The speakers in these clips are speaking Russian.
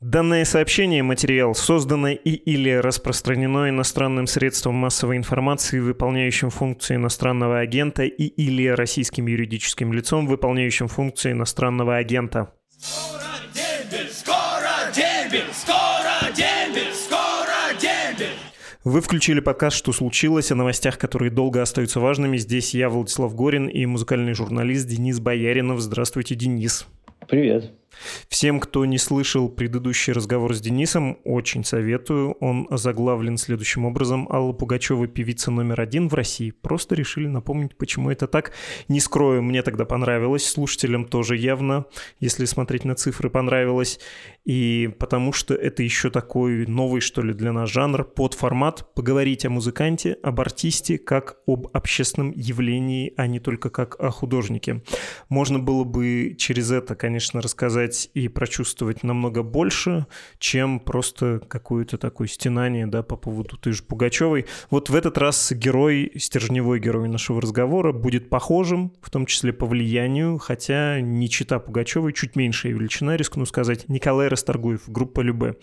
Данное сообщение, материал, создано и или распространено иностранным средством массовой информации, выполняющим функции иностранного агента и или российским юридическим лицом, выполняющим функции иностранного агента. Скоро дембель, скоро дембель, скоро дембель, скоро дембель. Вы включили подкаст «Что случилось?» о новостях, которые долго остаются важными. Здесь я, Владислав Горин, и музыкальный журналист Денис Бояринов. Здравствуйте, Денис. Привет. Всем, кто не слышал предыдущий разговор с Денисом, очень советую. Он озаглавлен следующим образом. Алла Пугачева певица номер один в России. Просто решили напомнить, почему это так. Не скрою, мне тогда понравилось. Слушателям тоже явно, если смотреть на цифры, понравилось. И потому что это еще такой новый, что ли, для нас жанр, под формат поговорить о музыканте, об артисте, как об общественном явлении, а не только как о художнике. Можно было бы через это, конечно, рассказать и прочувствовать намного больше, чем просто какое-то такое стенание да, по поводу ты же Пугачевой. Вот в этот раз герой, стержневой герой нашего разговора будет похожим, в том числе по влиянию, хотя не чита Пугачевой, чуть меньшая величина, рискну сказать, Николай Расторгуев, группа Любе.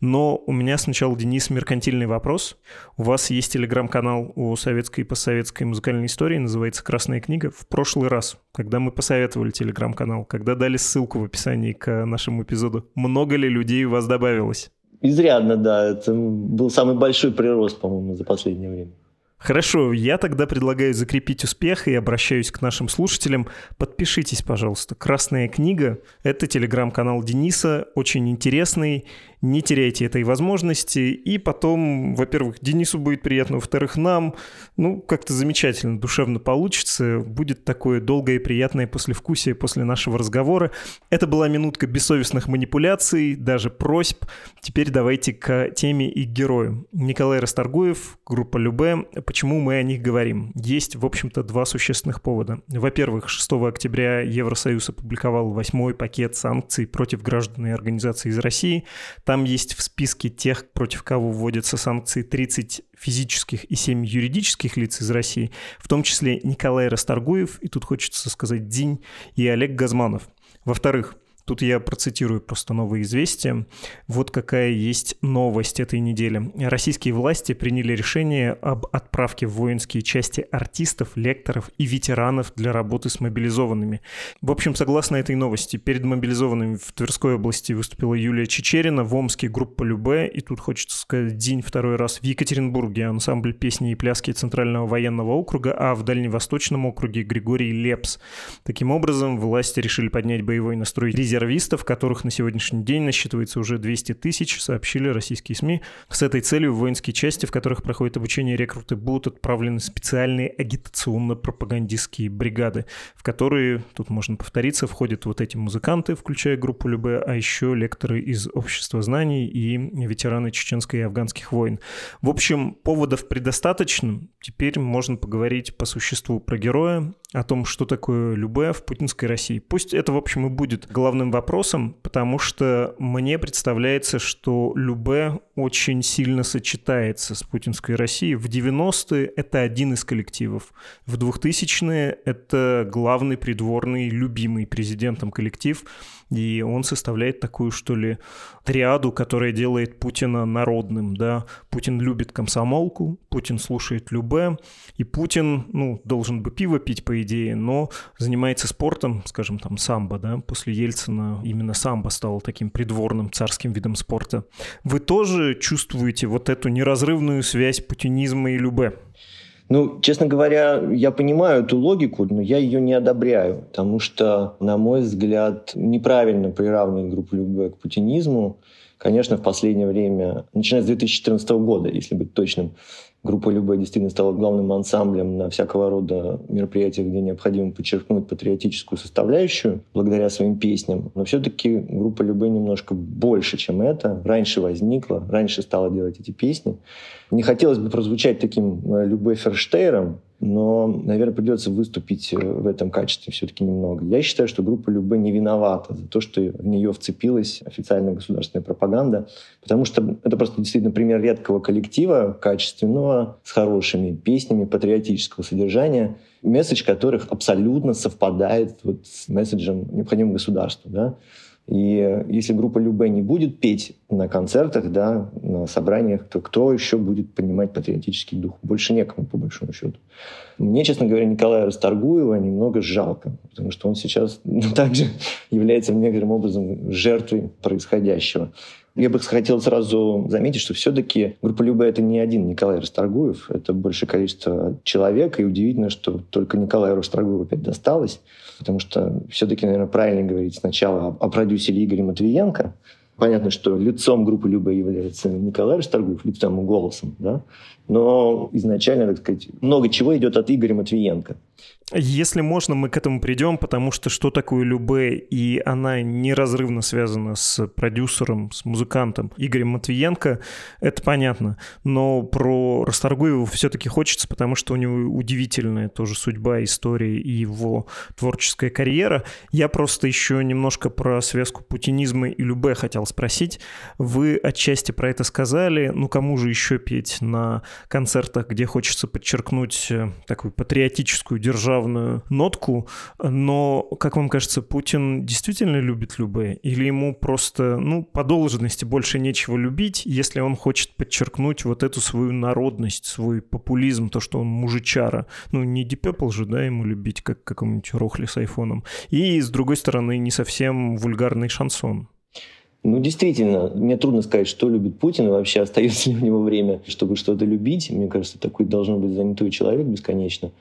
Но у меня сначала, Денис, меркантильный вопрос. У вас есть телеграм-канал о советской и постсоветской музыкальной истории, называется «Красная книга». В прошлый раз, когда мы посоветовали телеграм-канал, когда дали ссылку в описании к нашему эпизоду, много ли людей у вас добавилось? Изрядно, да. Это был самый большой прирост, по-моему, за последнее время. Хорошо, я тогда предлагаю закрепить успех и обращаюсь к нашим слушателям. Подпишитесь, пожалуйста. «Красная книга» — это телеграм-канал Дениса, очень интересный, не теряйте этой возможности. И потом, во-первых, Денису будет приятно, во-вторых, нам, ну, как-то замечательно, душевно получится. Будет такое долгое и приятное послевкусие после нашего разговора. Это была минутка бессовестных манипуляций, даже просьб. Теперь давайте к теме и герою. Николай Расторгуев, группа Любе. Почему мы о них говорим? Есть, в общем-то, два существенных повода. Во-первых, 6 октября Евросоюз опубликовал восьмой пакет санкций против граждан и организаций из России. Там есть в списке тех, против кого вводятся санкции 30 физических и 7 юридических лиц из России, в том числе Николай Расторгуев, и тут хочется сказать Динь, и Олег Газманов. Во-вторых, Тут я процитирую просто новые известия. Вот какая есть новость этой недели. Российские власти приняли решение об отправке в воинские части артистов, лекторов и ветеранов для работы с мобилизованными. В общем, согласно этой новости, перед мобилизованными в Тверской области выступила Юлия Чечерина, в Омске группа Любе, и тут хочется сказать день второй раз в Екатеринбурге ансамбль песни и пляски Центрального военного округа, а в Дальневосточном округе Григорий Лепс. Таким образом, власти решили поднять боевой настрой резерв резервистов, которых на сегодняшний день насчитывается уже 200 тысяч, сообщили российские СМИ. С этой целью в воинские части, в которых проходит обучение рекруты, будут отправлены специальные агитационно-пропагандистские бригады, в которые, тут можно повториться, входят вот эти музыканты, включая группу Любе, а еще лекторы из общества знаний и ветераны чеченской и афганских войн. В общем, поводов предостаточно. Теперь можно поговорить по существу про героя, о том, что такое Любе в путинской России. Пусть это, в общем, и будет главным сложным вопросом, потому что мне представляется, что Любе очень сильно сочетается с путинской Россией. В 90-е это один из коллективов. В 2000-е это главный придворный, любимый президентом коллектив – и он составляет такую, что ли, триаду, которая делает Путина народным, да. Путин любит комсомолку, Путин слушает Любе, и Путин, ну, должен бы пиво пить, по идее, но занимается спортом, скажем, там, самбо, да. После Ельцина именно самбо стало таким придворным царским видом спорта. Вы тоже чувствуете вот эту неразрывную связь путинизма и Любе? Ну, честно говоря, я понимаю эту логику, но я ее не одобряю, потому что, на мой взгляд, неправильно приравнивать группу любви к путинизму. Конечно, в последнее время, начиная с 2014 года, если быть точным, группа Любе действительно стала главным ансамблем на всякого рода мероприятиях, где необходимо подчеркнуть патриотическую составляющую благодаря своим песням. Но все-таки группа Любе немножко больше, чем это. Раньше возникла, раньше стала делать эти песни. Не хотелось бы прозвучать таким э, Любе Ферштейром, но, наверное, придется выступить э, в этом качестве все-таки немного. Я считаю, что группа Любе не виновата за то, что в нее вцепилась официальная государственная пропаганда, потому что это просто действительно пример редкого коллектива, качественного, с хорошими песнями патриотического содержания, месседж которых абсолютно совпадает вот с месседжем необходимого государства. Да? И если группа Любе не будет петь на концертах, да, на собраниях, то кто еще будет понимать патриотический дух? Больше некому, по большому счету. Мне, честно говоря, Николая Расторгуева немного жалко, потому что он сейчас ну, также является некоторым образом жертвой происходящего. Я бы хотел сразу заметить, что все-таки группа Люба это не один Николай Расторгуев, это большее количество человек, и удивительно, что только Николаю Расторгуеву опять досталось, потому что все-таки, наверное, правильно говорить сначала о, о продюсере Игоре Матвиенко, Понятно, что лицом группы Люба является Николай Расторгуев, лицом и голосом, да? но изначально, так сказать, много чего идет от Игоря Матвиенко. Если можно, мы к этому придем, потому что что такое Любе, и она неразрывно связана с продюсером, с музыкантом Игорем Матвиенко, это понятно. Но про Расторгуева все-таки хочется, потому что у него удивительная тоже судьба, история и его творческая карьера. Я просто еще немножко про связку путинизма и Любе хотел спросить. Вы отчасти про это сказали, ну кому же еще петь на концертах, где хочется подчеркнуть э, такую патриотическую державную нотку, но, как вам кажется, Путин действительно любит Любе? Или ему просто, ну, по должности больше нечего любить, если он хочет подчеркнуть вот эту свою народность, свой популизм, то, что он мужичара. Ну, не Дипепл же, да, ему любить, как какому-нибудь Рохли с айфоном. И, с другой стороны, не совсем вульгарный шансон. Ну, действительно, мне трудно сказать, что любит Путин, и вообще остается ли у него время, чтобы что-то любить. Мне кажется, такой должен быть занятой человек бесконечно.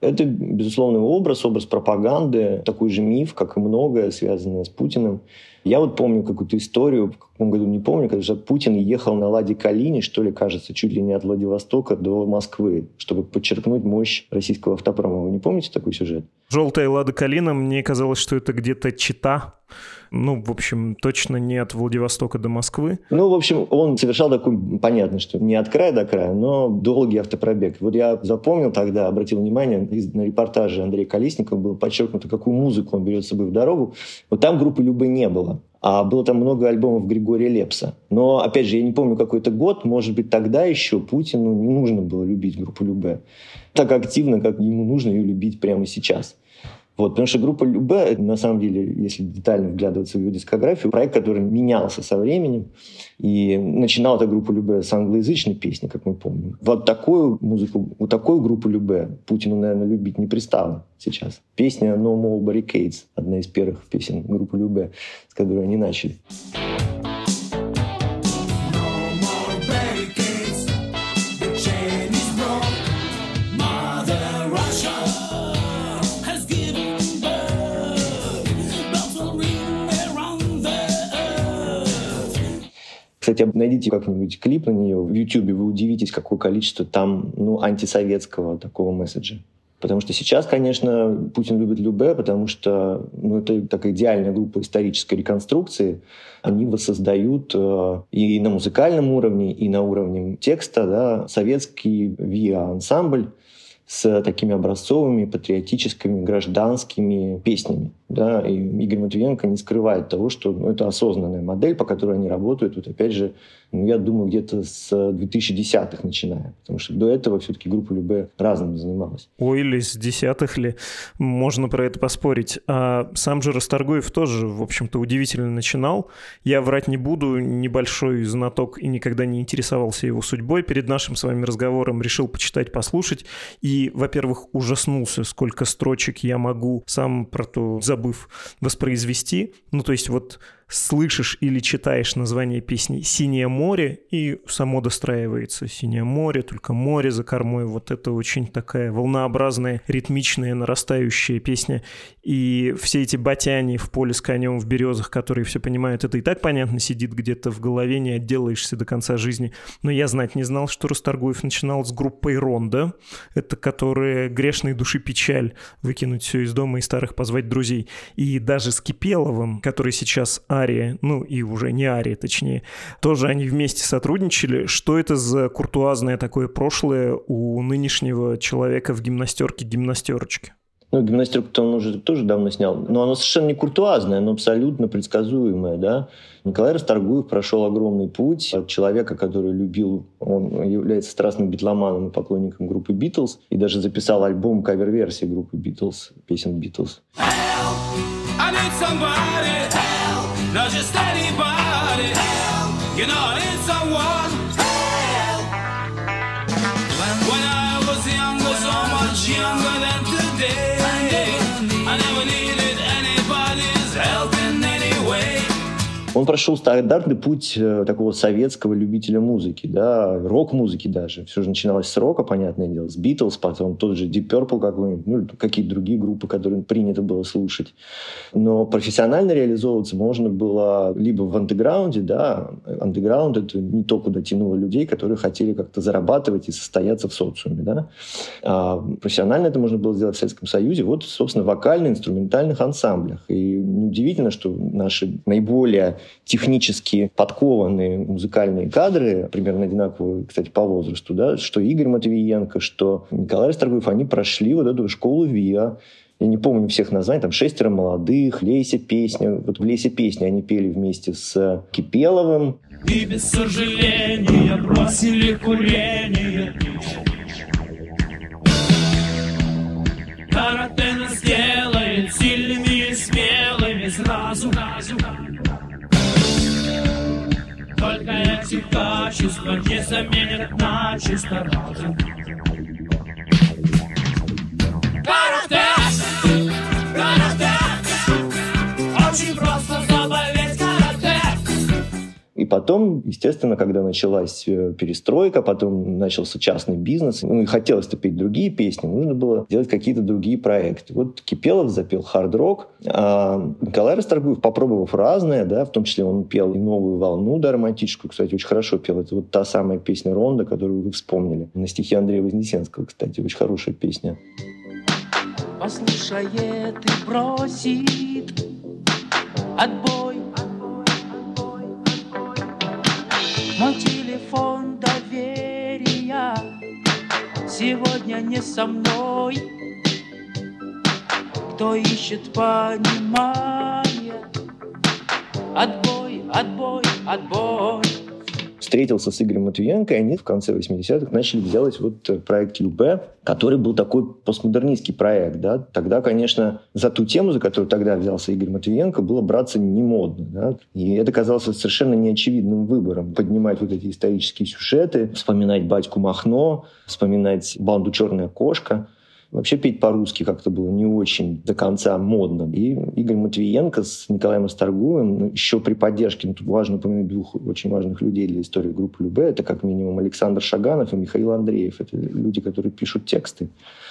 Это, безусловно, образ, образ пропаганды, такой же миф, как и многое, связанное с Путиным. Я вот помню какую-то историю, в каком году не помню, когда Путин ехал на Ладе Калине, что ли, кажется, чуть ли не от Владивостока до Москвы, чтобы подчеркнуть мощь российского автопрома. Вы не помните такой сюжет? Желтая Лада Калина, мне казалось, что это где-то Чита, ну, в общем, точно не от Владивостока до Москвы. Ну, в общем, он совершал такой, понятно, что не от края до края, но долгий автопробег. Вот я запомнил тогда, обратил внимание, на репортаже Андрея Колесникова было подчеркнуто, какую музыку он берет с собой в дорогу. Вот там группы Любы не было. А было там много альбомов Григория Лепса. Но, опять же, я не помню, какой это год. Может быть, тогда еще Путину не нужно было любить группу Любе так активно, как ему нужно ее любить прямо сейчас. Вот, потому что группа Любе, на самом деле, если детально вглядываться в ее дискографию, проект, который менялся со временем. И начинала эта группа Любе с англоязычной песни, как мы помним. Вот такую музыку, вот такую группу Любе Путину, наверное, любить не пристало сейчас. Песня No More Barricades, одна из первых песен группы Любе, с которой они начали. Кстати, найдите как-нибудь клип на нее в YouTube, вы удивитесь, какое количество там ну, антисоветского такого месседжа. Потому что сейчас, конечно, Путин любит Любе, потому что ну, это такая идеальная группа исторической реконструкции. Они воссоздают э, и на музыкальном уровне, и на уровне текста да, советский ВИА-ансамбль с такими образцовыми, патриотическими, гражданскими песнями. Да, и Игорь Матвиенко не скрывает того, что ну, это осознанная модель, по которой они работают. Вот опять же, ну, я думаю, где-то с 2010-х начиная. Потому что до этого все-таки группа Любе разным занималась. Ой, или с десятых ли, можно про это поспорить. А сам же Расторгуев тоже, в общем-то, удивительно начинал. Я врать не буду, небольшой знаток и никогда не интересовался его судьбой. Перед нашим с вами разговором решил почитать, послушать. И, во-первых, ужаснулся, сколько строчек я могу сам про то забыв воспроизвести. Ну, то есть вот слышишь или читаешь название песни «Синее море» и само достраивается «Синее море», только море за кормой. Вот это очень такая волнообразная, ритмичная, нарастающая песня. И все эти батяне в поле с конем в березах, которые все понимают, это и так понятно сидит где-то в голове, не отделаешься до конца жизни. Но я знать не знал, что Расторгуев начинал с группой «Ронда». Это которая грешной души печаль выкинуть все из дома и старых позвать друзей. И даже с Кипеловым, который сейчас Ария, ну и уже не Ария, точнее, тоже они вместе сотрудничали. Что это за куртуазное такое прошлое у нынешнего человека в гимнастерке-гимнастерочке? Ну, гимнастерку-то он уже тоже давно снял. Но оно совершенно не куртуазное, оно абсолютно предсказуемое, да. Николай Расторгуев прошел огромный путь от человека, который любил, он является страстным битломаном и поклонником группы Битлз, и даже записал альбом кавер-версии группы Битлз, песен Битлз. Help, not just anybody. You know it's a one. When, when I was younger, so much younger Он прошел стандартный путь э, такого советского любителя музыки, да, рок-музыки даже. Все же начиналось с рока, понятное дело, с Битлз, потом тот же Deep Purple какой-нибудь, ну, какие-то другие группы, которые принято было слушать. Но профессионально реализовываться можно было либо в андеграунде, да, андеграунд — это не то, куда тянуло людей, которые хотели как-то зарабатывать и состояться в социуме, да. А профессионально это можно было сделать в Советском Союзе, вот, собственно, вокально-инструментальных ансамблях. И неудивительно, что наши наиболее технически подкованные музыкальные кадры, примерно одинаковые, кстати, по возрасту, да, что Игорь Матвиенко, что Николай Расторгуев, они прошли вот эту школу ВИА, я не помню всех названий, там «Шестеро молодых», «Лейся песня». Вот в «Лейся песня» они пели вместе с Кипеловым. И без сожаления бросили курение. Карате Только эти качества не заменят начисто разум. Карате! Карате! Очень потом, естественно, когда началась э, перестройка, потом начался частный бизнес, ну и хотелось петь другие песни, нужно было делать какие-то другие проекты. Вот Кипелов запел хард-рок, а Николай Расторгуев, попробовав разное, да, в том числе он пел и «Новую волну», да, кстати, очень хорошо пел. Это вот та самая песня Ронда, которую вы вспомнили. На стихи Андрея Вознесенского, кстати, очень хорошая песня послушает и бросит отбой. Мой телефон доверия сегодня не со мной. Кто ищет понимание, отбой, отбой, отбой встретился с Игорем Матвиенко, и они в конце 80-х начали делать вот э, проект Любе, который был такой постмодернистский проект. Да? Тогда, конечно, за ту тему, за которую тогда взялся Игорь Матвиенко, было браться не модно. Да? И это казалось совершенно неочевидным выбором. Поднимать вот эти исторические сюжеты, вспоминать батьку Махно, вспоминать банду «Черная кошка». Вообще петь по-русски как-то было не очень до конца модно. И Игорь Матвиенко с Николаем Осторгуевым, ну, еще при поддержке, ну, тут важно упомянуть двух очень важных людей для истории группы Любе, это как минимум Александр Шаганов и Михаил Андреев. Это люди, которые пишут тексты.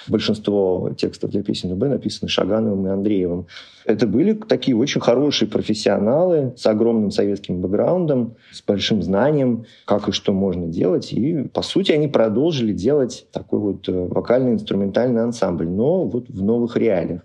Большинство текстов для песен Любе написаны Шагановым и Андреевым. Это были такие очень хорошие профессионалы с огромным советским бэкграундом, с большим знанием, как и что можно делать. И, по сути, они продолжили делать такой вот э, вокально-инструментальный ансамбль, но вот в новых реалиях.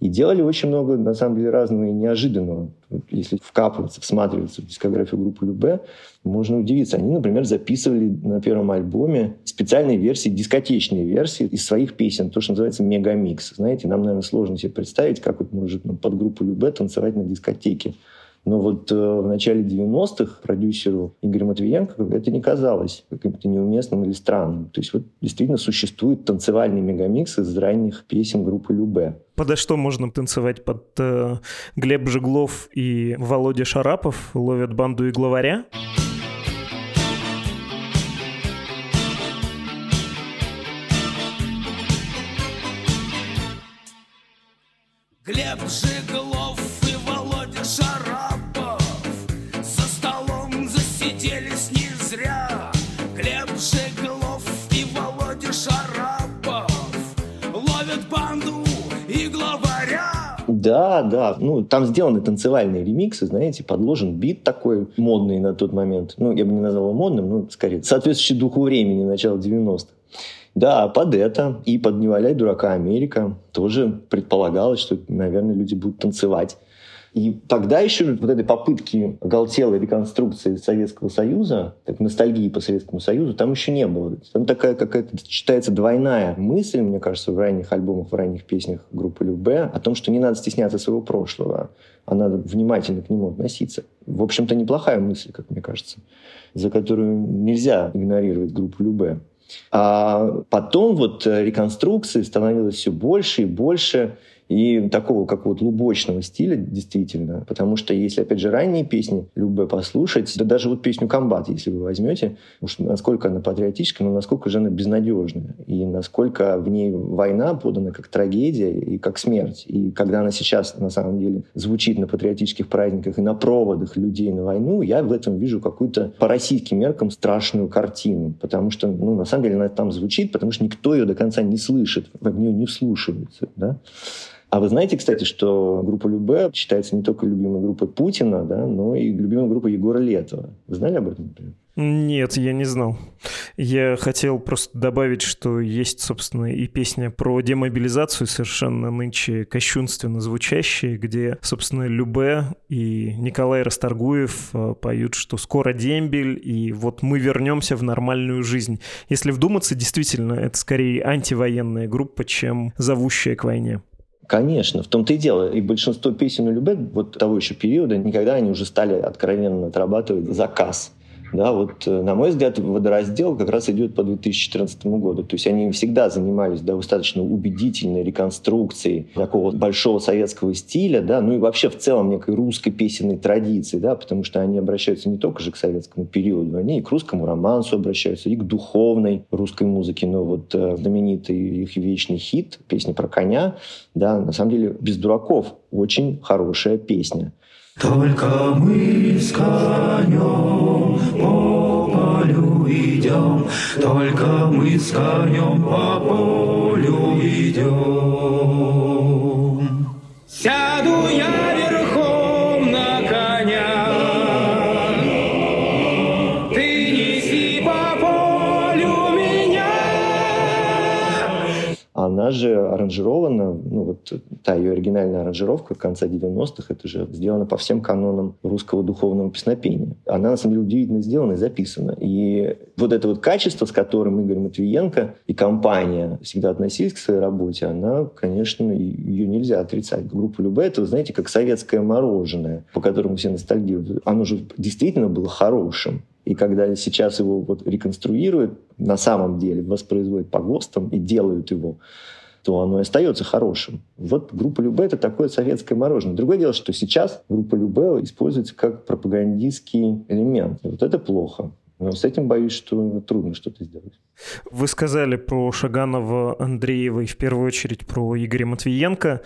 И делали очень много, на самом деле, разного и неожиданного. Если вкапываться, всматриваться в дискографию группы Любе, можно удивиться. Они, например, записывали на первом альбоме специальные версии, дискотечные версии из своих песен, то, что называется мегамикс. Знаете, нам, наверное, сложно себе представить, как вот может ну, под группу Любе танцевать на дискотеке. Но вот э, в начале 90-х продюсеру Игорю Матвиенко это не казалось каким-то неуместным или странным. То есть вот действительно существует танцевальный мегамикс из ранних песен группы Любе. Подо что можно танцевать? Под э, Глеб Жеглов и Володя Шарапов ловят банду и главаря? Глеб Жеглов Да, да. Ну, там сделаны танцевальные ремиксы, знаете, подложен бит такой модный на тот момент. Ну, я бы не назвал его модным, ну, скорее, соответствующий духу времени начала 90-х. Да, под это и под «Не валяй дурака Америка» тоже предполагалось, что, наверное, люди будут танцевать. И тогда еще вот этой попытки оголтелой реконструкции Советского Союза, так, ностальгии по Советскому Союзу, там еще не было. Там такая какая-то читается двойная мысль, мне кажется, в ранних альбомах, в ранних песнях группы Любе о том, что не надо стесняться своего прошлого, а надо внимательно к нему относиться. В общем-то, неплохая мысль, как мне кажется, за которую нельзя игнорировать группу Любе. А потом вот реконструкции становилось все больше и больше, и такого какого-то лубочного стиля, действительно. Потому что если, опять же, ранние песни Любе послушать, да даже вот песню «Комбат», если вы возьмете, уж насколько она патриотическая, но насколько же она безнадежная. И насколько в ней война подана как трагедия и как смерть. И когда она сейчас, на самом деле, звучит на патриотических праздниках и на проводах людей на войну, я в этом вижу какую-то по российским меркам страшную картину. Потому что, ну, на самом деле, она там звучит, потому что никто ее до конца не слышит, в нее не вслушивается. Да? А вы знаете, кстати, что группа Любе считается не только любимой группой Путина, да, но и любимой группой Егора Летова. Вы знали об этом, например? Нет, я не знал. Я хотел просто добавить, что есть, собственно, и песня про демобилизацию, совершенно нынче кощунственно звучащая, где, собственно, Любе и Николай Расторгуев э, поют, что скоро дембель, и вот мы вернемся в нормальную жизнь. Если вдуматься, действительно, это скорее антивоенная группа, чем зовущая к войне. Конечно, в том-то и дело. И большинство песен у Любе вот того еще периода, никогда они уже стали откровенно отрабатывать заказ. Да, вот, э, на мой взгляд, водораздел как раз идет по 2014 году. То есть они всегда занимались достаточно убедительной реконструкцией такого большого советского стиля, да, ну и вообще в целом некой русской песенной традиции, да, потому что они обращаются не только же к советскому периоду, они и к русскому романсу обращаются, и к духовной русской музыке. Но вот э, знаменитый их вечный хит, песня про коня, да, на самом деле без дураков, очень хорошая песня. Только мы с конем по полю идем, Только мы с конем по полю идем. Сяду я Она же аранжирована, ну вот та ее оригинальная аранжировка конца 90-х, это же сделано по всем канонам русского духовного песнопения. Она, на самом деле, удивительно сделана и записана. И вот это вот качество, с которым Игорь Матвиенко и компания всегда относились к своей работе, она, конечно, ее нельзя отрицать. Группа Любе, это, знаете, как советское мороженое, по которому все ностальгируют. Оно же действительно было хорошим. И когда сейчас его вот реконструируют, на самом деле воспроизводят по ГОСТам и делают его, то оно и остается хорошим. Вот группа Любе — это такое советское мороженое. Другое дело, что сейчас группа Любе используется как пропагандистский элемент. И вот это плохо. Но с этим боюсь, что трудно что-то сделать. Вы сказали про Шаганова, Андреева и в первую очередь про Игоря Матвиенко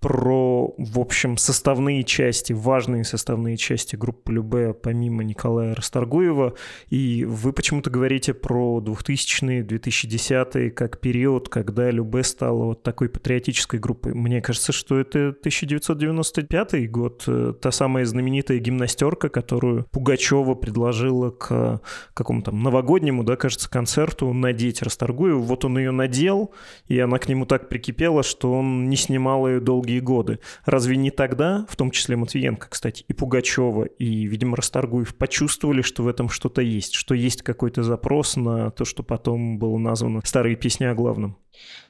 про, в общем, составные части, важные составные части группы Любе, помимо Николая Расторгуева. И вы почему-то говорите про 2000-е, 2010-е как период, когда Любе стала вот такой патриотической группой. Мне кажется, что это 1995 год, э, та самая знаменитая гимнастерка, которую Пугачева предложила к какому-то новогоднему, да, кажется, концерту надеть Расторгуеву. Вот он ее надел, и она к нему так прикипела, что он не снимал ее долго долгие годы. Разве не тогда, в том числе Матвиенко, кстати, и Пугачева, и, видимо, Расторгуев почувствовали, что в этом что-то есть, что есть какой-то запрос на то, что потом было названо «Старые песни о главном»?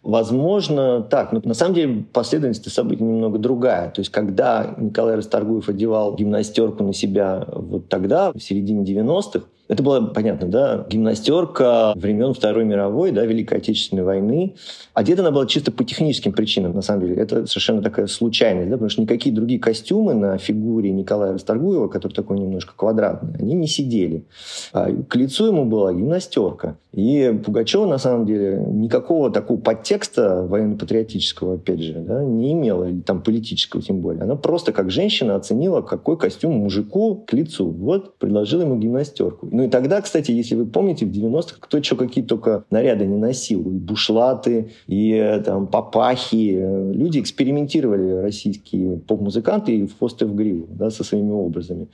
Возможно, так. Но на самом деле последовательность событий немного другая. То есть, когда Николай Расторгуев одевал гимнастерку на себя вот тогда, в середине 90-х, это было понятно, да, гимнастерка времен Второй мировой, да, Великой Отечественной войны. Одета она была чисто по техническим причинам, на самом деле. Это совершенно такая случайность, да, потому что никакие другие костюмы на фигуре Николая Расторгуева, который такой немножко квадратный, они не сидели. А к лицу ему была гимнастерка. И Пугачева, на самом деле, никакого такого подтекста военно-патриотического, опять же, да, не имела, или там политического тем более. Она просто как женщина оценила, какой костюм мужику к лицу. Вот, предложила ему гимнастерку. Ну и тогда, кстати, если вы помните, в 90-х кто что какие только наряды не носил. И бушлаты, и э, там папахи. Люди экспериментировали, российские поп-музыканты, и в хвост и в гриву, да, со своими образами.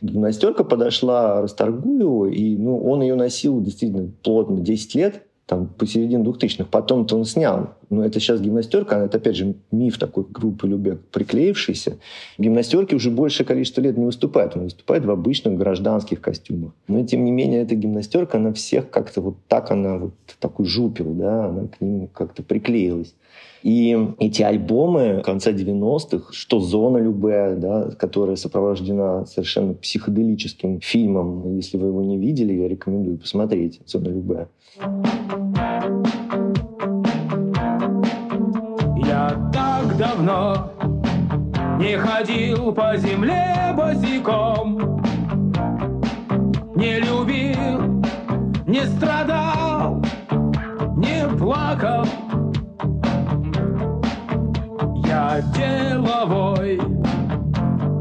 Гимнастерка подошла Расторгуеву, и ну, он ее носил действительно плотно 10 лет, там, посередине 2000-х. Потом-то он снял. Но это сейчас гимнастерка, это, опять же, миф такой группы Любек, приклеившийся. Гимнастерки уже большее количество лет не выступают. Он выступает в обычных гражданских костюмах. Но, тем не менее, эта гимнастерка, она всех как-то вот так, она вот такой жупил, да, она к ним как-то приклеилась. И эти альбомы конца 90-х, что «Зона любая», да, которая сопровождена совершенно психоделическим фильмом, если вы его не видели, я рекомендую посмотреть «Зона любая». Я так давно не ходил по земле босиком, не любил, не страдал, не плакал. Я деловой,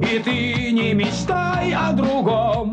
и ты не мечтай о другом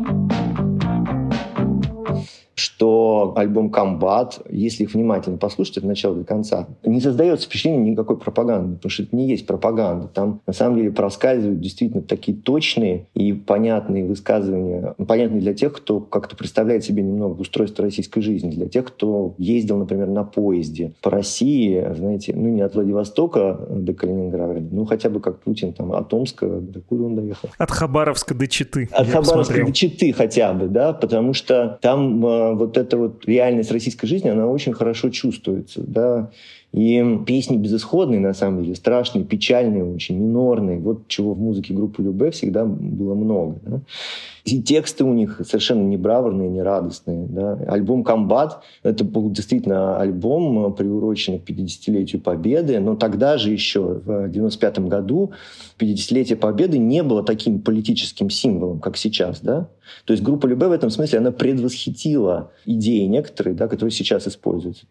альбом «Комбат», если их внимательно послушать от начала до конца, не создается впечатление никакой пропаганды, потому что это не есть пропаганда. Там на самом деле проскальзывают действительно такие точные и понятные высказывания, понятные для тех, кто как-то представляет себе немного устройство российской жизни, для тех, кто ездил, например, на поезде по России, знаете, ну не от Владивостока до Калининграда, ну хотя бы как Путин там от Омска, до куда он доехал? От Хабаровска до Читы. От Хабаровска посмотрел. до Читы хотя бы, да, потому что там э, вот вот эта реальность российской жизни, она очень хорошо чувствуется, да, и песни безысходные, на самом деле, страшные, печальные очень, минорные. Вот чего в музыке группы Любе всегда было много. Да? И тексты у них совершенно не бравурные, не радостные. Да? Альбом «Комбат» — это был действительно альбом, приуроченный к 50-летию Победы, но тогда же еще, в 95 году, 50-летие Победы не было таким политическим символом, как сейчас. Да? То есть группа Любе в этом смысле, она предвосхитила идеи некоторые, да, которые сейчас используются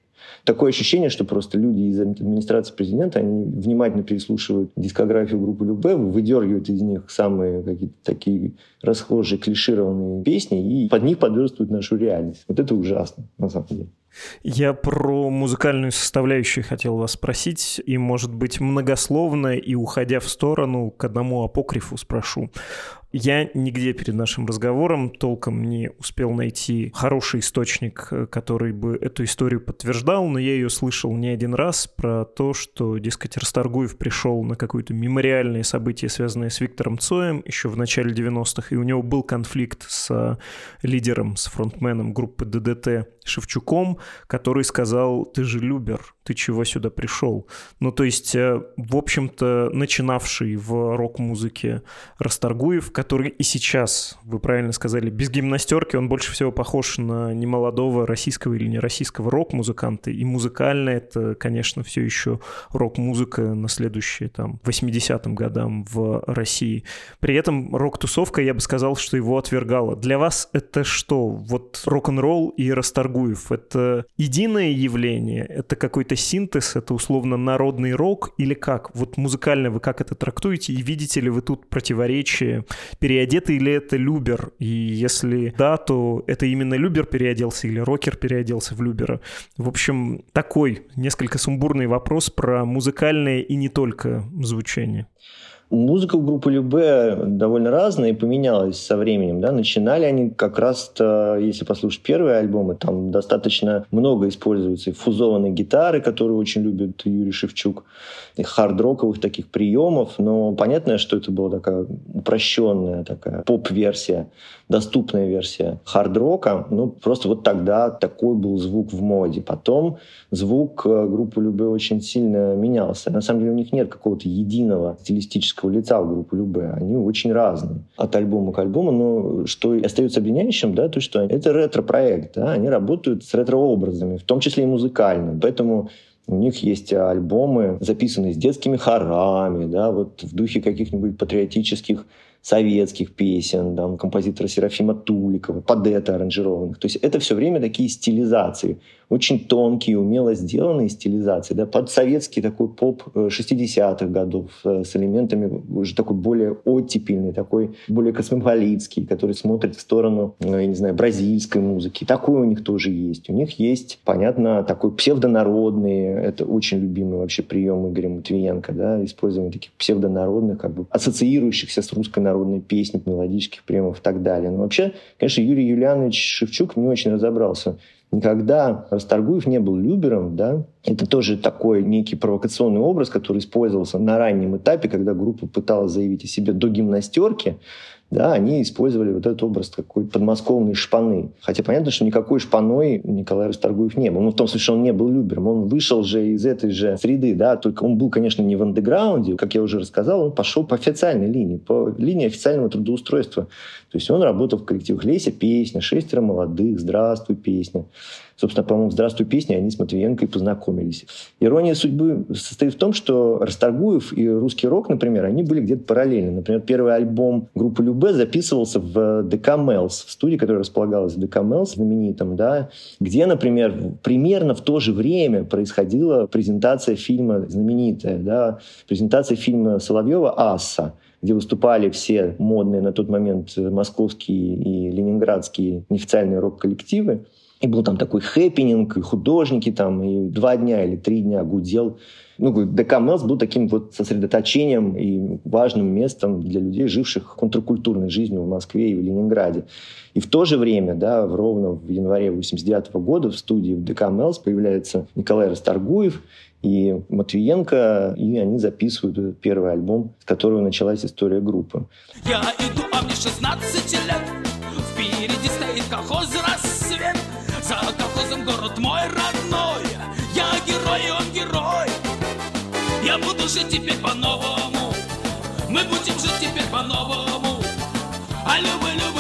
такое ощущение, что просто люди из администрации президента, они внимательно переслушивают дискографию группы Любе, выдергивают из них самые какие-то такие расхожие, клишированные песни и под них подверстывают нашу реальность. Вот это ужасно, на самом деле. Я про музыкальную составляющую хотел вас спросить, и, может быть, многословно, и уходя в сторону, к одному апокрифу спрошу. Я нигде перед нашим разговором толком не успел найти хороший источник, э, который бы эту историю подтверждал, но я ее слышал не один раз про то, что, дескать, Расторгуев пришел на какое-то мемориальное событие, связанное с Виктором Цоем еще в начале 90-х, и у него был конфликт с лидером, с фронтменом группы ДДТ Шевчуком, который сказал, ты же Любер, ты чего сюда пришел? Ну, то есть, э, в общем-то, начинавший в рок-музыке Расторгуев, который и сейчас, вы правильно сказали, без гимнастерки, он больше всего похож на немолодого российского или не российского рок-музыканта. И музыкально это, конечно, все еще рок-музыка на следующие там 80-м годам в России. При этом рок-тусовка, я бы сказал, что его отвергала. Для вас это что? Вот рок-н-ролл и Расторгуев — это единое явление? Это какой-то синтез? Это условно народный рок или как? Вот музыкально вы как это трактуете? И видите ли вы тут противоречие переодетый ли это Любер? И если да, то это именно Любер переоделся или Рокер переоделся в Любера? В общем, такой несколько сумбурный вопрос про музыкальное и не только звучание. Музыка у группы Любе довольно разная и поменялась со временем. Да? Начинали они как раз, если послушать первые альбомы, там достаточно много используется фузованной гитары, которую очень любит Юрий Шевчук, и хард-роковых таких приемов. Но понятно, что это была такая упрощенная такая поп-версия доступная версия хард-рока. Ну, просто вот тогда такой был звук в моде. Потом звук э, группы Любе очень сильно менялся. На самом деле у них нет какого-то единого стилистического лица у группы Любе. Они очень разные от альбома к альбому. Но что остается объединяющим, да, то, что это ретро-проект. Да? Они работают с ретро-образами, в том числе и музыкально. Поэтому у них есть альбомы, записанные с детскими хорами, да, вот в духе каких-нибудь патриотических советских песен, там, композитора Серафима Туликова, под это аранжированных. То есть это все время такие стилизации очень тонкие, умело сделанные стилизации, да, под советский такой поп 60-х э, годов э, с элементами уже такой более оттепельный, такой более космополитский, который смотрит в сторону, э, я не знаю, бразильской музыки. Такой у них тоже есть. У них есть, понятно, такой псевдонародный, это очень любимый вообще прием Игоря Матвиенко, да, использование таких псевдонародных, как бы ассоциирующихся с русской народной песней, мелодических приемов и так далее. Но вообще, конечно, Юрий Юлианович Шевчук не очень разобрался. Никогда Расторгуев не был Любером, да, это тоже такой некий провокационный образ, который использовался на раннем этапе, когда группа пыталась заявить о себе до гимнастерки, да, они использовали вот этот образ такой подмосковной шпаны. Хотя понятно, что никакой шпаной Николай Расторгуев не был. Ну, в том смысле, что он не был любером. Он вышел же из этой же среды, да, только он был, конечно, не в андеграунде. Как я уже рассказал, он пошел по официальной линии, по линии официального трудоустройства. То есть он работал в коллективах «Леся песня», «Шестеро молодых», «Здравствуй, песня». Собственно, по-моему, «Здравствуй, песня» они с Матвиенко познакомились. Ирония судьбы состоит в том, что Расторгуев и русский рок, например, они были где-то параллельно. Например, первый альбом группы Любе записывался в ДК Мелс, в студии, которая располагалась в ДК Мелс, знаменитом, да, где, например, примерно в то же время происходила презентация фильма знаменитая, да, презентация фильма Соловьева «Асса», где выступали все модные на тот момент московские и ленинградские неофициальные рок-коллективы. И был там такой хэппенинг, и художники там, и два дня или три дня гудел. Ну, ДК Мелс был таким вот сосредоточением и важным местом для людей, живших контркультурной жизнью в Москве и в Ленинграде. И в то же время, да, в ровно в январе 89 года в студии в ДК Мелс появляется Николай Расторгуев и Матвиенко, и они записывают первый альбом, с которого началась история группы. Я иду, а мне 16 лет, впереди стоит колхоз город мой родной, я герой, он герой. Я буду жить теперь по-новому, мы будем жить теперь по-новому. А любы, любы,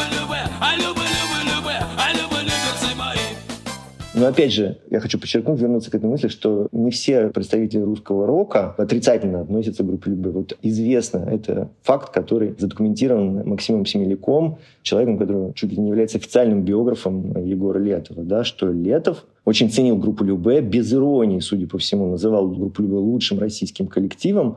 Но опять же, я хочу подчеркнуть, вернуться к этой мысли, что не все представители русского рока отрицательно относятся к группе Любе. Вот известно, это факт, который задокументирован Максимом Семеляком, человеком, который чуть ли не является официальным биографом Егора Летова, да, что Летов очень ценил группу Любе, без иронии, судя по всему, называл группу Любе лучшим российским коллективом.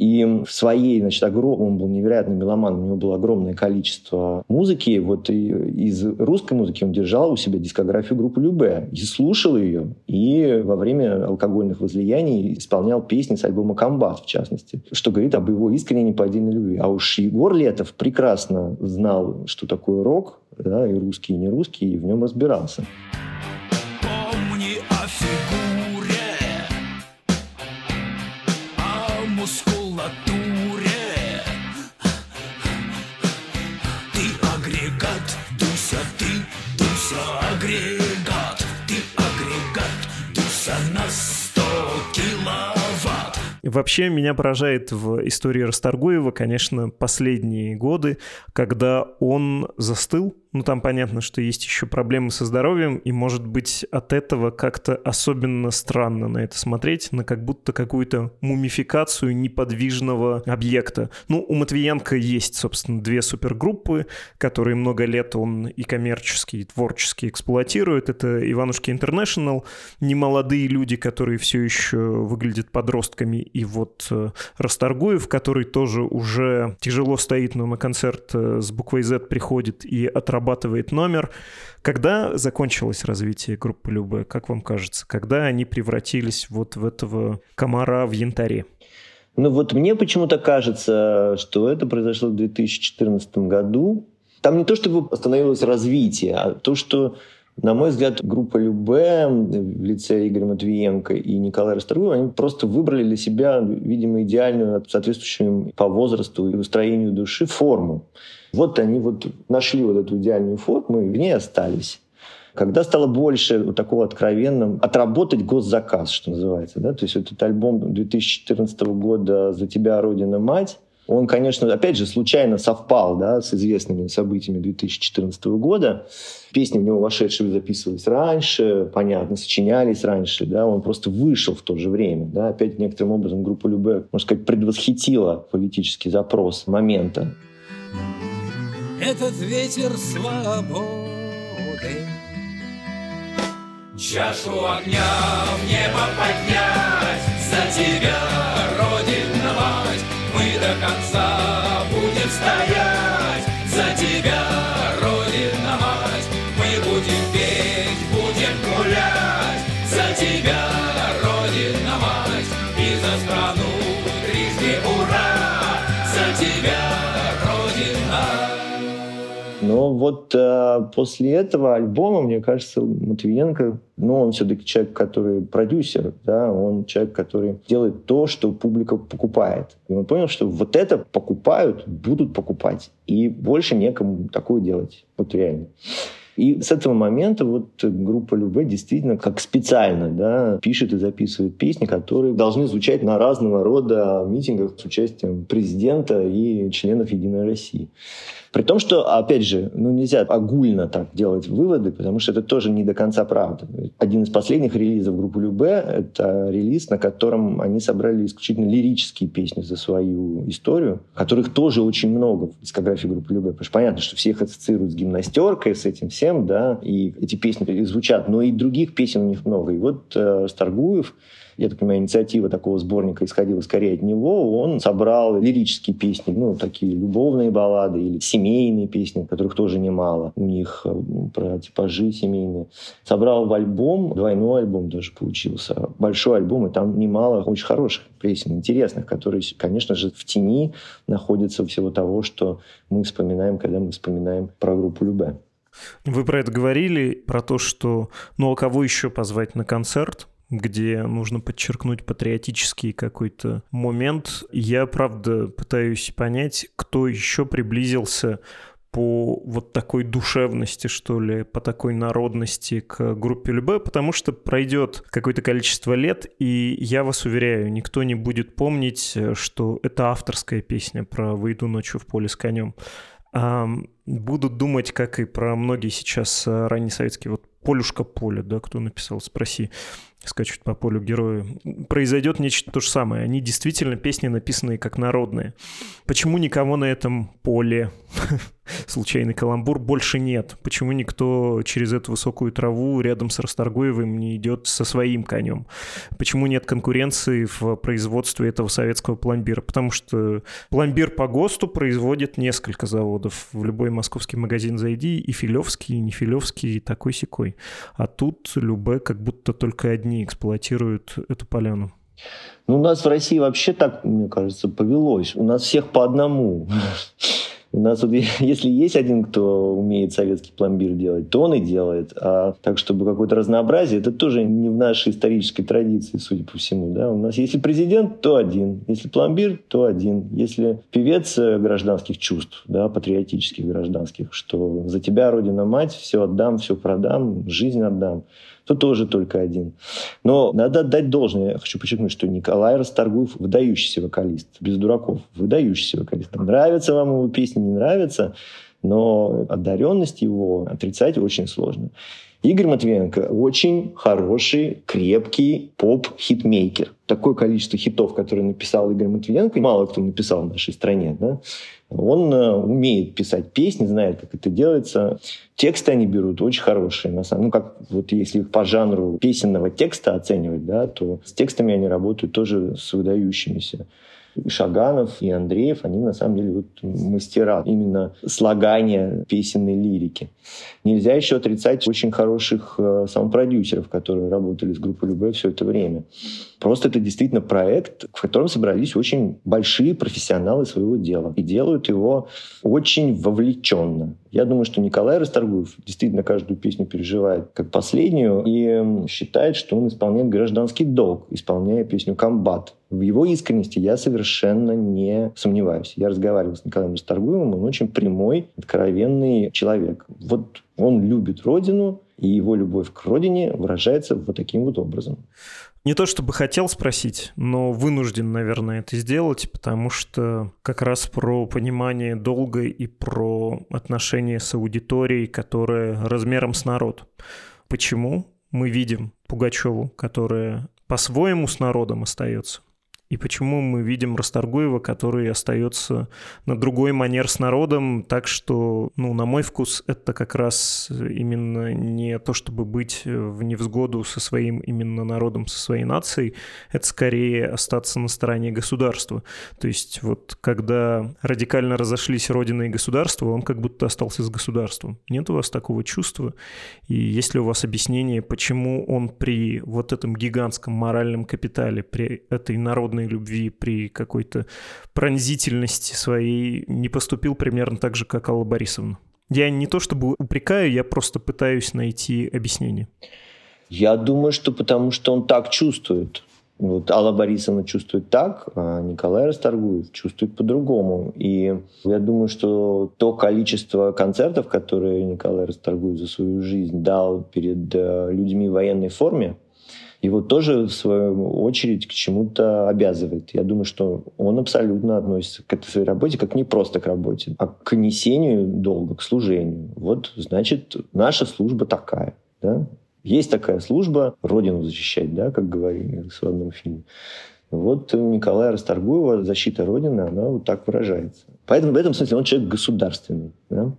И в своей, значит, огром... он был невероятный меломан, у него было огромное количество музыки. Вот и из русской музыки он держал у себя дискографию группы Любе и слушал ее. И во время алкогольных возлияний исполнял песни с альбома «Комбат», в частности, что говорит об его искренней неподдельной любви. А уж Егор Летов прекрасно знал, что такое рок, да, и русский, и не русский, и в нем разбирался. Помни о фигуре, о мускулатуре. Ты Вообще меня поражает в истории Расторгуева, конечно, последние годы, когда он застыл. Ну, там понятно, что есть еще проблемы со здоровьем, и, может быть, от этого как-то особенно странно на это смотреть, на как будто какую-то мумификацию неподвижного объекта. Ну, у Матвиенко есть, собственно, две супергруппы, которые много лет он и коммерчески, и творчески эксплуатирует. Это Иванушки Интернешнл, немолодые люди, которые все еще выглядят подростками, вот э, Расторгуев, который тоже уже тяжело стоит, но на концерт э, с буквой Z приходит и отрабатывает номер. Когда закончилось развитие группы Любе, как вам кажется? Когда они превратились вот в этого комара в янтаре? Ну вот мне почему-то кажется, что это произошло в 2014 году. Там не то, чтобы остановилось развитие, а то, что на мой взгляд, группа Любе в лице Игоря Матвиенко и Николая Расторгуева, они просто выбрали для себя, видимо, идеальную, соответствующую по возрасту и устроению души форму. Вот они вот нашли вот эту идеальную форму и в ней остались. Когда стало больше вот такого откровенного, отработать госзаказ, что называется, да, то есть этот альбом 2014 года «За тебя, Родина, мать», он, конечно, опять же, случайно совпал да, с известными событиями 2014 года. Песни в него вошедшие записывались раньше, понятно, сочинялись раньше. Да, он просто вышел в то же время. Да. Опять некоторым образом группа Любе, можно сказать, предвосхитила политический запрос момента. Этот ветер свободы Чашу огня в небо поднять За тебя, до конца. Будем стоять Но вот э, после этого альбома, мне кажется, Матвиенко, ну, он все-таки человек, который продюсер, да, он человек, который делает то, что публика покупает. И он понял, что вот это покупают, будут покупать. И больше некому такое делать. Вот реально. И с этого момента вот группа Любе действительно как специально да, пишет и записывает песни, которые должны звучать на разного рода митингах с участием президента и членов Единой России. При том, что, опять же, ну, нельзя огульно так делать выводы, потому что это тоже не до конца правда. Один из последних релизов группы Любе — это релиз, на котором они собрали исключительно лирические песни за свою историю, которых тоже очень много в дискографии группы Любе. Потому что понятно, что всех ассоциируют с гимнастеркой, с этим всем, да, и эти песни звучат, но и других песен у них много. И вот э, Старгуев я так понимаю, инициатива такого сборника исходила скорее от него, он собрал лирические песни, ну, такие любовные баллады или семейные песни, которых тоже немало у них э, про типажи семейные. Собрал в альбом, двойной альбом даже получился, большой альбом, и там немало очень хороших песен, интересных, которые, конечно же, в тени находятся всего того, что мы вспоминаем, когда мы вспоминаем про группу Любе. Вы про это говорили, про то, что ну а кого еще позвать на концерт? где нужно подчеркнуть патриотический какой-то момент. Я, правда, пытаюсь понять, кто еще приблизился по вот такой душевности, что ли, по такой народности к группе Любе, потому что пройдет какое-то количество лет, и я вас уверяю, никто не будет помнить, что это авторская песня про «Выйду ночью в поле с конем». Будут думать, как и про многие сейчас раннесоветские, вот Полюшка Поля, да, кто написал, спроси скачут по полю героя, произойдет нечто то же самое. Они действительно песни написанные как народные. Почему никого на этом поле случайный каламбур, больше нет. Почему никто через эту высокую траву рядом с Расторгуевым не идет со своим конем? Почему нет конкуренции в производстве этого советского пломбира? Потому что пломбир по ГОСТу производит несколько заводов. В любой московский магазин зайди, и Филевский, и не Филевский, и такой-сякой. А тут Любе как будто только одни эксплуатируют эту поляну. Ну, у нас в России вообще так, мне кажется, повелось. У нас всех по одному. У нас вот, если есть один, кто умеет советский пломбир делать, то он и делает. А так, чтобы какое-то разнообразие, это тоже не в нашей исторической традиции, судя по всему. Да? У нас если президент, то один. Если пломбир, то один. Если певец э, гражданских чувств, да, патриотических гражданских, что за тебя, Родина-мать, все отдам, все продам, жизнь отдам то тоже только один. Но надо отдать должное. Я хочу подчеркнуть, что Николай Расторгуев выдающийся вокалист, без дураков, выдающийся вокалист. Нравится вам его песни, не нравится, но одаренность его отрицать очень сложно. Игорь Матвеенко очень хороший, крепкий поп-хитмейкер. Такое количество хитов, которые написал Игорь Матвеенко, мало кто написал в нашей стране. Да? Он э, умеет писать песни, знает, как это делается. Тексты они берут очень хорошие. На самом, ну, как вот если их по жанру песенного текста оценивать, да, то с текстами они работают тоже с выдающимися и Шаганов, и Андреев, они на самом деле вот мастера именно слагания песенной лирики. Нельзя еще отрицать очень хороших э, саунд-продюсеров, которые работали с группой Любэ все это время. Просто это действительно проект, в котором собрались очень большие профессионалы своего дела. И делают его очень вовлеченно. Я думаю, что Николай Расторгуев действительно каждую песню переживает как последнюю и считает, что он исполняет гражданский долг, исполняя песню «Комбат». В его искренности я совершенно не сомневаюсь. Я разговаривал с Николаем Расторгуевым, он очень прямой, откровенный человек. Вот он любит родину, и его любовь к родине выражается вот таким вот образом. Не то чтобы хотел спросить, но вынужден, наверное, это сделать, потому что как раз про понимание долга и про отношения с аудиторией, которая размером с народ. Почему мы видим Пугачеву, которая по-своему с народом остается, и почему мы видим Расторгуева, который остается на другой манер с народом, так что, ну, на мой вкус, это как раз именно не то, чтобы быть в невзгоду со своим именно народом, со своей нацией, это скорее остаться на стороне государства. То есть вот когда радикально разошлись Родина и государство, он как будто остался с государством. Нет у вас такого чувства? И есть ли у вас объяснение, почему он при вот этом гигантском моральном капитале, при этой народной безумной любви, при какой-то пронзительности своей не поступил примерно так же, как Алла Борисовна? Я не то чтобы упрекаю, я просто пытаюсь найти объяснение. Я думаю, что потому что он так чувствует. Вот Алла Борисовна чувствует так, а Николай Расторгуев чувствует по-другому. И я думаю, что то количество концертов, которые Николай Расторгуев за свою жизнь дал перед э, людьми в военной форме, его тоже, в свою очередь, к чему-то обязывает. Я думаю, что он абсолютно относится к этой своей работе как не просто к работе, а к несению долга, к служению. Вот, значит, наша служба такая. Да? Есть такая служба Родину защищать, да, как говорили в одном фильме. Вот Николая Расторгуева защита Родины, она вот так выражается. Поэтому в этом смысле он человек государственный. Да?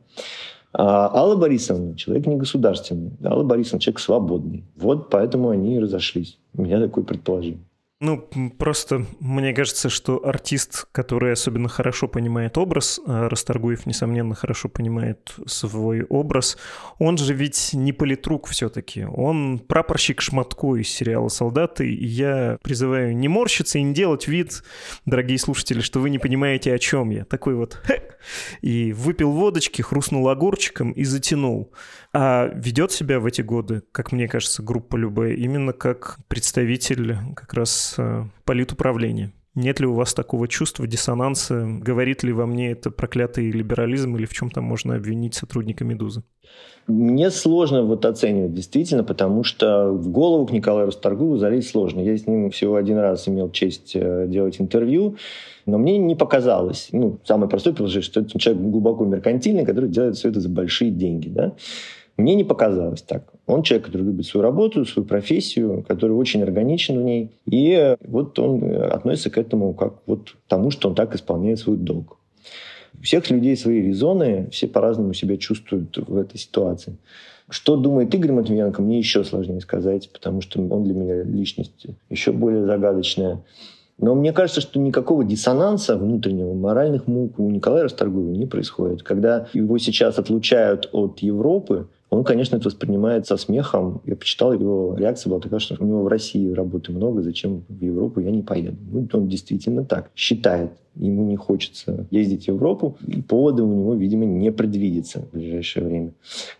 А Алла Борисовна человек не государственный. Алла Борисовна человек свободный. Вот поэтому они и разошлись. У меня такое предположение. Ну, просто мне кажется, что артист, который особенно хорошо понимает образ, а Расторгуев, несомненно, хорошо понимает свой образ, он же ведь не политрук все-таки. Он прапорщик Шматко из сериала «Солдаты». И я призываю не морщиться и не делать вид, дорогие слушатели, что вы не понимаете, о чем я. Такой вот и выпил водочки, хрустнул огурчиком и затянул. А ведет себя в эти годы, как мне кажется, группа Любэ именно как представитель как раз э, политуправления. Нет ли у вас такого чувства диссонанса? Говорит ли во мне это проклятый либерализм или в чем там можно обвинить сотрудника «Медузы»? Мне сложно вот оценивать действительно, потому что в голову к Николаю Расторгуеву залезть сложно. Я с ним всего один раз имел честь э, делать интервью, но мне не показалось. Ну, самое простое предложение, что это человек глубоко меркантильный, который делает все это за большие деньги. Да? Мне не показалось так. Он человек, который любит свою работу, свою профессию, который очень органичен в ней. И вот он относится к этому как вот тому, что он так исполняет свой долг. У всех людей свои резоны, все по-разному себя чувствуют в этой ситуации. Что думает Игорь Матвиенко, мне еще сложнее сказать, потому что он для меня личность еще более загадочная. Но мне кажется, что никакого диссонанса внутреннего, моральных мук у Николая Расторгуева не происходит. Когда его сейчас отлучают от Европы, он, конечно, это воспринимает со смехом. Я почитал его реакция была такая, что у него в России работы много, зачем в Европу я не поеду. Ну, он действительно так считает. Ему не хочется ездить в Европу, и повода у него, видимо, не предвидится в ближайшее время.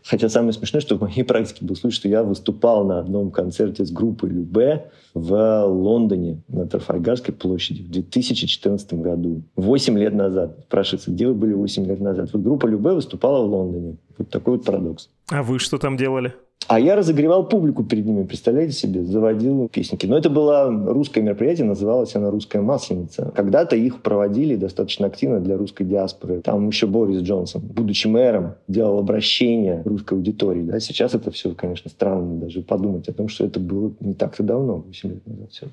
Хотя самое смешное, что в моей практике был случай, что я выступал на одном концерте с группой Любе в Лондоне на Трафальгарской площади в 2014 году. Восемь лет назад. Спрашивается, где вы были восемь лет назад? Вот группа Любе выступала в Лондоне. Вот такой вот парадокс. А вы что там делали? А я разогревал публику перед ними, представляете себе, заводил песенки. Но это было русское мероприятие, называлось оно «Русская масленица». Когда-то их проводили достаточно активно для русской диаспоры. Там еще Борис Джонсон, будучи мэром, делал обращение русской аудитории. Да? Сейчас это все, конечно, странно даже подумать о том, что это было не так-то давно, 8 лет назад все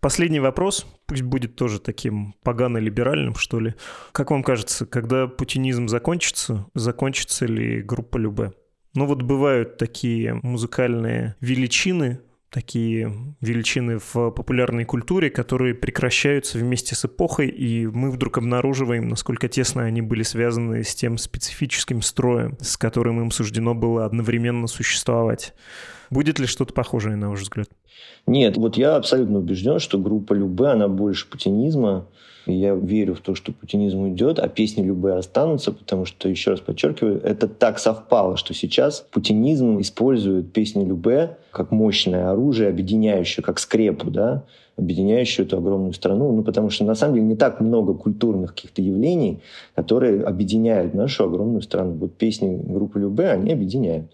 Последний вопрос, пусть будет тоже таким погано-либеральным, что ли. Как вам кажется, когда путинизм закончится, закончится ли группа Любе? Ну вот бывают такие музыкальные величины, такие величины в популярной культуре, которые прекращаются вместе с эпохой, и мы вдруг обнаруживаем, насколько тесно они были связаны с тем специфическим строем, с которым им суждено было одновременно существовать. Будет ли что-то похожее, на ваш взгляд? Нет, вот я абсолютно убежден, что группа Любе, она больше путинизма, и я верю в то, что путинизм уйдет, а песни любые останутся, потому что, еще раз подчеркиваю, это так совпало, что сейчас путинизм использует песни Любе как мощное оружие, объединяющее, как скрепу, да, объединяющую эту огромную страну. Ну, потому что, на самом деле, не так много культурных каких-то явлений, которые объединяют нашу огромную страну. Вот песни группы Любе, они объединяют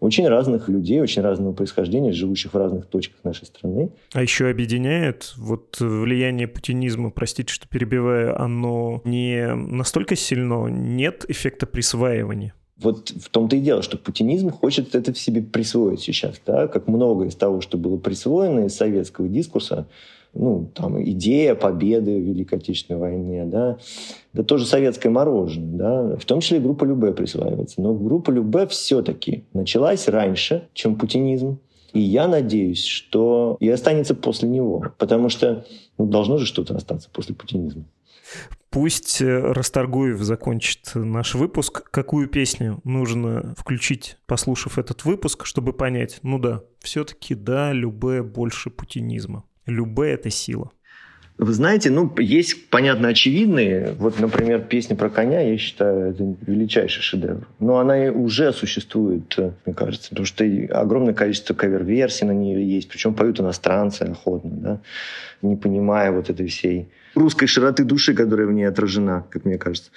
очень разных людей, очень разного происхождения, живущих в разных точках нашей страны. А еще объединяет вот влияние путинизма, простите, что перебиваю, оно не настолько сильно, нет эффекта присваивания? Вот в том-то и дело, что путинизм хочет это в себе присвоить сейчас, да, как много из того, что было присвоено из советского дискурса, ну, там, идея победы в Великой Отечественной войне, да, да тоже советское мороженое, да, в том числе группа Любе присваивается. Но группа Любе все-таки началась раньше, чем путинизм. И я надеюсь, что и останется после него, потому что ну, должно же что-то остаться после путинизма. Пусть э, Расторгуев закончит наш выпуск. Какую песню нужно включить, послушав этот выпуск, чтобы понять, ну да, все-таки да, любое больше путинизма. Любе — это сила. Вы знаете, ну, есть, понятно, очевидные. Вот, например, песня про коня, я считаю, это величайший шедевр. Но она уже существует, мне кажется, потому что огромное количество кавер-версий на нее есть, причем поют иностранцы охотно, да, не понимая вот этой всей русской широты души, которая в ней отражена, как мне кажется.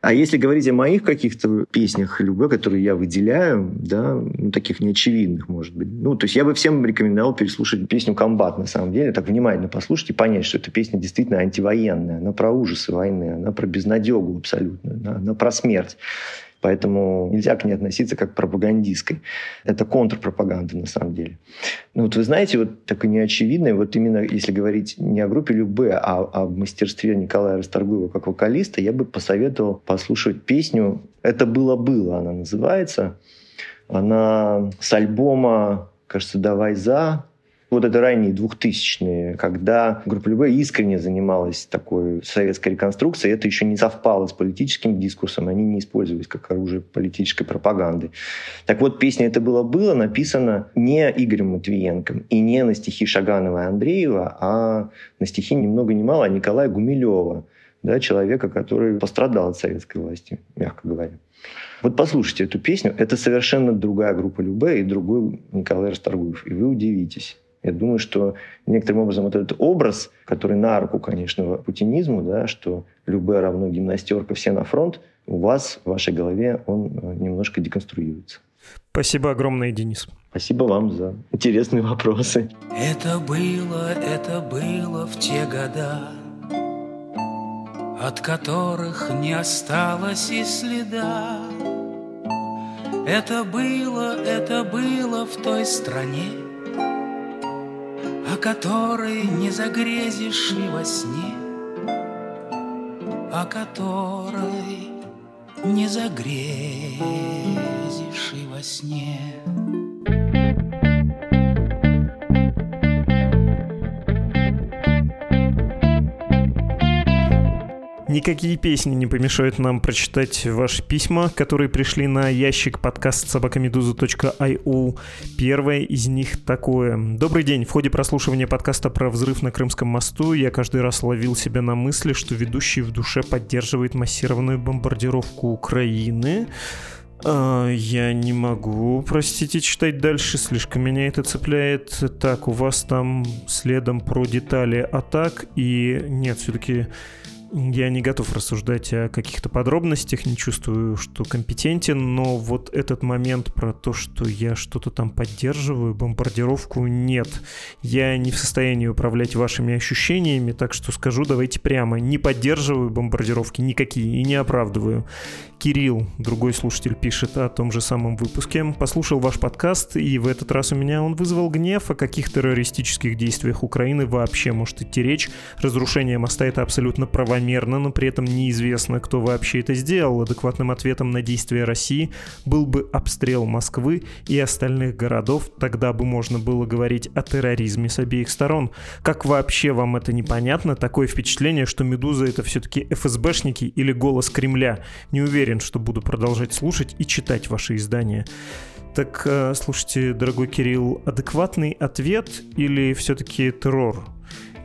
А если говорить о моих каких-то песнях любви, которые я выделяю, да, ну, таких неочевидных, может быть. Ну, то есть я бы всем рекомендовал переслушать песню «Комбат», на самом деле, так внимательно послушать и понять, что эта песня действительно антивоенная, она про ужасы войны, она про безнадегу абсолютно, она, она про смерть. Поэтому нельзя к ней относиться как к пропагандистской. Это контрпропаганда на самом деле. Ну вот вы знаете, вот такое неочевидное, вот именно если говорить не о группе Любе, а о мастерстве Николая Расторгуева как вокалиста, я бы посоветовал послушать песню «Это было-было» она называется. Она с альбома, кажется, «Давай за», вот это ранние двухтысячные, когда группа Любэ искренне занималась такой советской реконструкцией, это еще не совпало с политическим дискурсом, они не использовались как оружие политической пропаганды. Так вот, песня «Это было-было» написана не Игорем Матвиенком и не на стихи Шаганова и Андреева, а на стихи ни много ни мало Николая Гумилева, да, человека, который пострадал от советской власти, мягко говоря. Вот послушайте эту песню. Это совершенно другая группа Любе и другой Николай Расторгуев. И вы удивитесь. Я думаю, что некоторым образом вот этот образ, который на руку, конечно, путинизму, да, что любая равно гимнастерка, все на фронт, у вас в вашей голове он э, немножко деконструируется. Спасибо огромное, Денис. Спасибо вам за интересные вопросы. Это было, это было в те года, от которых не осталось и следа. Это было, это было в той стране, которой не загрезишь и во сне, о которой не загрезишь и во сне. Никакие песни не помешают нам прочитать ваши письма, которые пришли на ящик подкаст собакамедуза.io. Первое из них такое. Добрый день. В ходе прослушивания подкаста про взрыв на Крымском мосту я каждый раз ловил себя на мысли, что ведущий в душе поддерживает массированную бомбардировку Украины. А, я не могу, простите, читать дальше, слишком меня это цепляет. Так, у вас там следом про детали атак, и нет, все-таки я не готов рассуждать о каких-то подробностях, не чувствую, что компетентен, но вот этот момент про то, что я что-то там поддерживаю, бомбардировку, нет. Я не в состоянии управлять вашими ощущениями, так что скажу, давайте прямо, не поддерживаю бомбардировки никакие и не оправдываю. Кирилл, другой слушатель, пишет о том же самом выпуске. Послушал ваш подкаст, и в этот раз у меня он вызвал гнев, о каких террористических действиях Украины вообще может идти речь. Разрушение моста — это абсолютно правомерно, но при этом неизвестно, кто вообще это сделал. Адекватным ответом на действия России был бы обстрел Москвы и остальных городов. Тогда бы можно было говорить о терроризме с обеих сторон. Как вообще вам это непонятно? Такое впечатление, что «Медуза» — это все-таки ФСБшники или голос Кремля. Не уверен, что буду продолжать слушать и читать ваши издания. Так, э, слушайте, дорогой Кирилл, адекватный ответ или все-таки террор?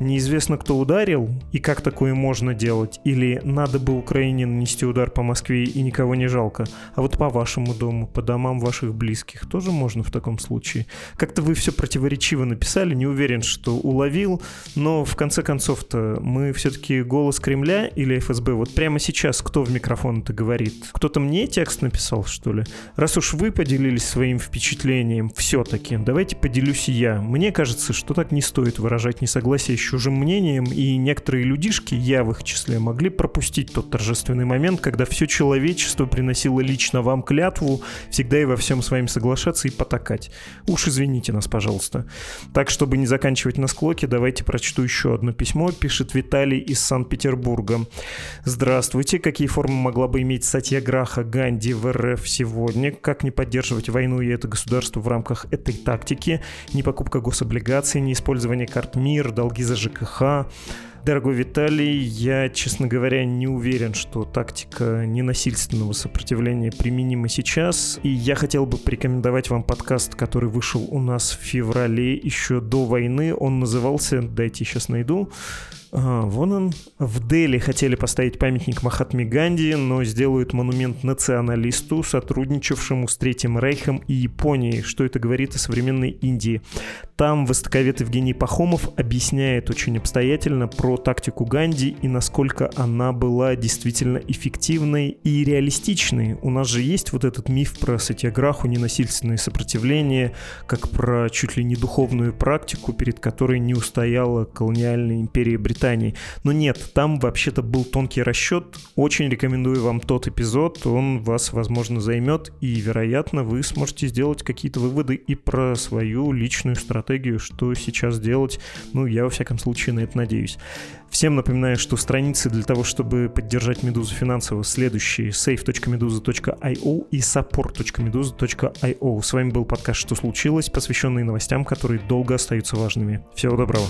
Неизвестно, кто ударил и как такое можно делать. Или надо бы Украине нанести удар по Москве и никого не жалко. А вот по вашему дому, по домам ваших близких тоже можно в таком случае. Как-то вы все противоречиво написали, не уверен, что уловил. Но в конце концов-то мы все-таки голос Кремля или ФСБ. Вот прямо сейчас кто в микрофон это говорит? Кто-то мне текст написал, что ли? Раз уж вы поделились своим впечатлением все-таки, давайте поделюсь и я. Мне кажется, что так не стоит выражать несогласие еще чужим мнением, и некоторые людишки, я в их числе, могли пропустить тот торжественный момент, когда все человечество приносило лично вам клятву всегда и во всем с вами соглашаться и потакать. Уж извините нас, пожалуйста. Так, чтобы не заканчивать на склоке, давайте прочту еще одно письмо. Пишет Виталий из Санкт-Петербурга. Здравствуйте. Какие формы могла бы иметь статья Граха Ганди в РФ сегодня? Как не поддерживать войну и это государство в рамках этой тактики? Не покупка гособлигаций, не использование карт МИР, долги за ЖКХ, Дорогой Виталий, я, честно говоря, не уверен, что тактика ненасильственного сопротивления применима сейчас. И я хотел бы порекомендовать вам подкаст, который вышел у нас в феврале еще до войны. Он назывался, дайте сейчас найду, а, вон он. В Дели хотели поставить памятник Махатме Ганди, но сделают монумент националисту, сотрудничавшему с Третьим Рейхом и Японией. Что это говорит о современной Индии? Там востоковед Евгений Пахомов объясняет очень обстоятельно про тактику Ганди и насколько она была действительно эффективной и реалистичной. У нас же есть вот этот миф про сатьяграху, ненасильственное сопротивление, как про чуть ли не духовную практику, перед которой не устояла колониальная империя Британии. Но нет, там вообще-то был тонкий расчет. Очень рекомендую вам тот эпизод, он вас, возможно, займет, и, вероятно, вы сможете сделать какие-то выводы и про свою личную стратегию, что сейчас делать. Ну, я, во всяком случае, на это надеюсь. Всем напоминаю, что страницы для того, чтобы поддержать Медузу финансово, следующие save.meduza.io и support.meduza.io. С вами был подкаст «Что случилось?», посвященный новостям, которые долго остаются важными. Всего доброго.